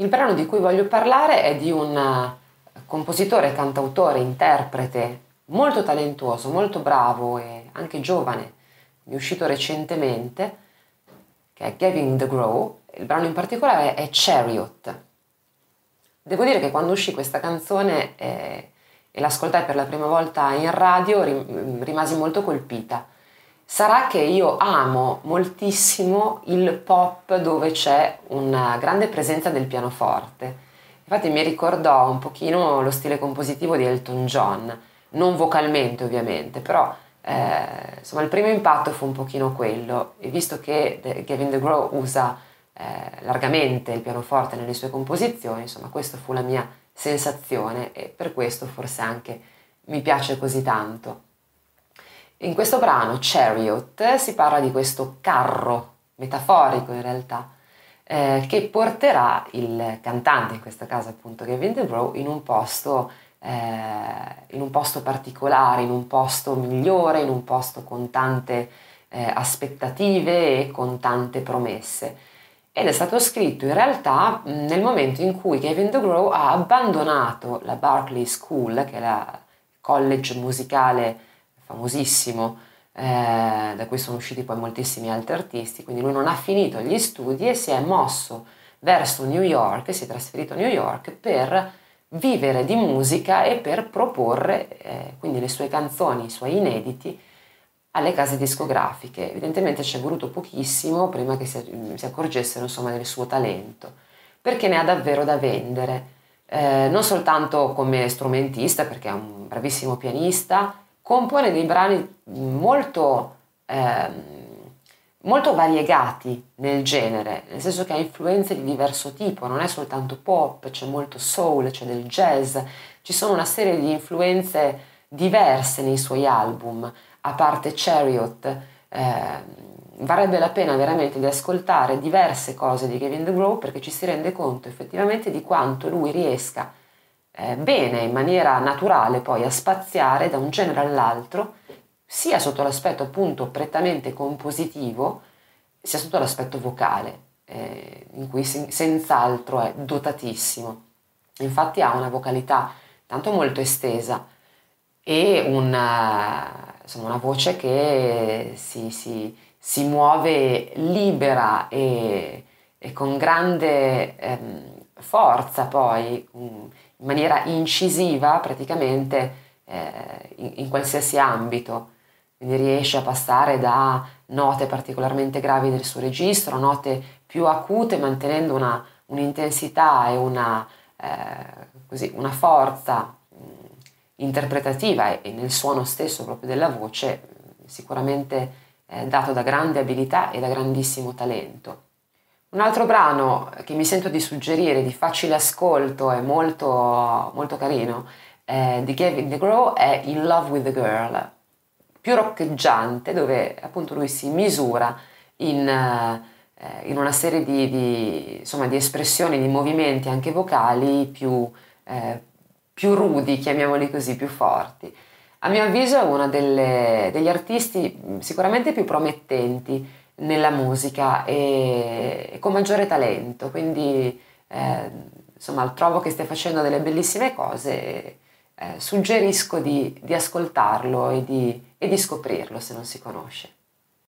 Il brano di cui voglio parlare è di un eh, compositore, cantautore, interprete molto talentuoso, molto bravo e anche giovane, è uscito recentemente, che è Gavin DeGraw. Il brano in particolare è Chariot. Devo dire che quando uscì questa canzone eh, e l'ascoltai per la prima volta in radio rimasi molto colpita Sarà che io amo moltissimo il pop dove c'è una grande presenza del pianoforte. Infatti mi ricordò un pochino lo stile compositivo di Elton John, non vocalmente ovviamente, però eh, insomma il primo impatto fu un pochino quello e visto che Gavin DeGraw usa eh, largamente il pianoforte nelle sue composizioni, insomma questa fu la mia sensazione e per questo forse anche mi piace così tanto. In questo brano, Chariot, si parla di questo carro, metaforico in realtà, eh, che porterà il cantante, in questo caso appunto Gavin DeVrow, in un posto eh, in un posto particolare, in un posto migliore, in un posto con tante eh, aspettative e con tante promesse. Ed è stato scritto in realtà nel momento in cui Kevin DeGraw ha abbandonato la Berkeley School, che è la college musicale famosissimo, eh, da cui sono usciti poi moltissimi altri artisti, quindi lui non ha finito gli studi e si è mosso verso New York, si è trasferito a New York per vivere di musica e per proporre eh, quindi le sue canzoni, i suoi inediti alle case discografiche. Evidentemente ci è voluto pochissimo prima che si, si accorgessero insomma, del suo talento, perché ne ha davvero da vendere. Eh, non soltanto come strumentista, perché è un bravissimo pianista, compone dei brani molto, eh, molto variegati nel genere, nel senso che ha influenze di diverso tipo, non è soltanto pop, c'è molto soul, c'è del jazz, ci sono una serie di influenze diverse nei suoi album, a parte Chariot. Eh, varrebbe la pena veramente di ascoltare diverse cose di Kevin DeGraw perché ci si rende conto effettivamente di quanto lui riesca bene, in maniera naturale poi a spaziare da un genere all'altro, sia sotto l'aspetto appunto prettamente compositivo, sia sotto l'aspetto vocale, eh, in cui sen- senz'altro è dotatissimo. Infatti ha una vocalità tanto molto estesa e una, insomma, una voce che si, si, si muove libera e, e con grande ehm, forza poi, um, in maniera incisiva praticamente eh, in, in, qualsiasi ambito. Quindi riesce a passare da note particolarmente gravi del suo registro a note più acute mantenendo una, un'intensità e una, eh, così, una forza mh, interpretativa e, e, nel suono stesso proprio della voce sicuramente eh, dato da grande abilità e da grandissimo talento. Un altro brano che mi sento di suggerire, di facile ascolto e molto, molto carino, eh, di Gavin DeGraw è In Love with the Girl, più roccheggiante, dove appunto lui si misura in, eh, in una serie di, di, insomma, di, espressioni, di movimenti anche vocali più, eh, più, rudi, chiamiamoli così, più forti. A mio avviso è uno degli artisti sicuramente più promettenti nella musica e, e con maggiore talento, quindi eh, insomma trovo che stia facendo delle bellissime cose, eh, suggerisco di, di ascoltarlo e di, e di scoprirlo se non si conosce.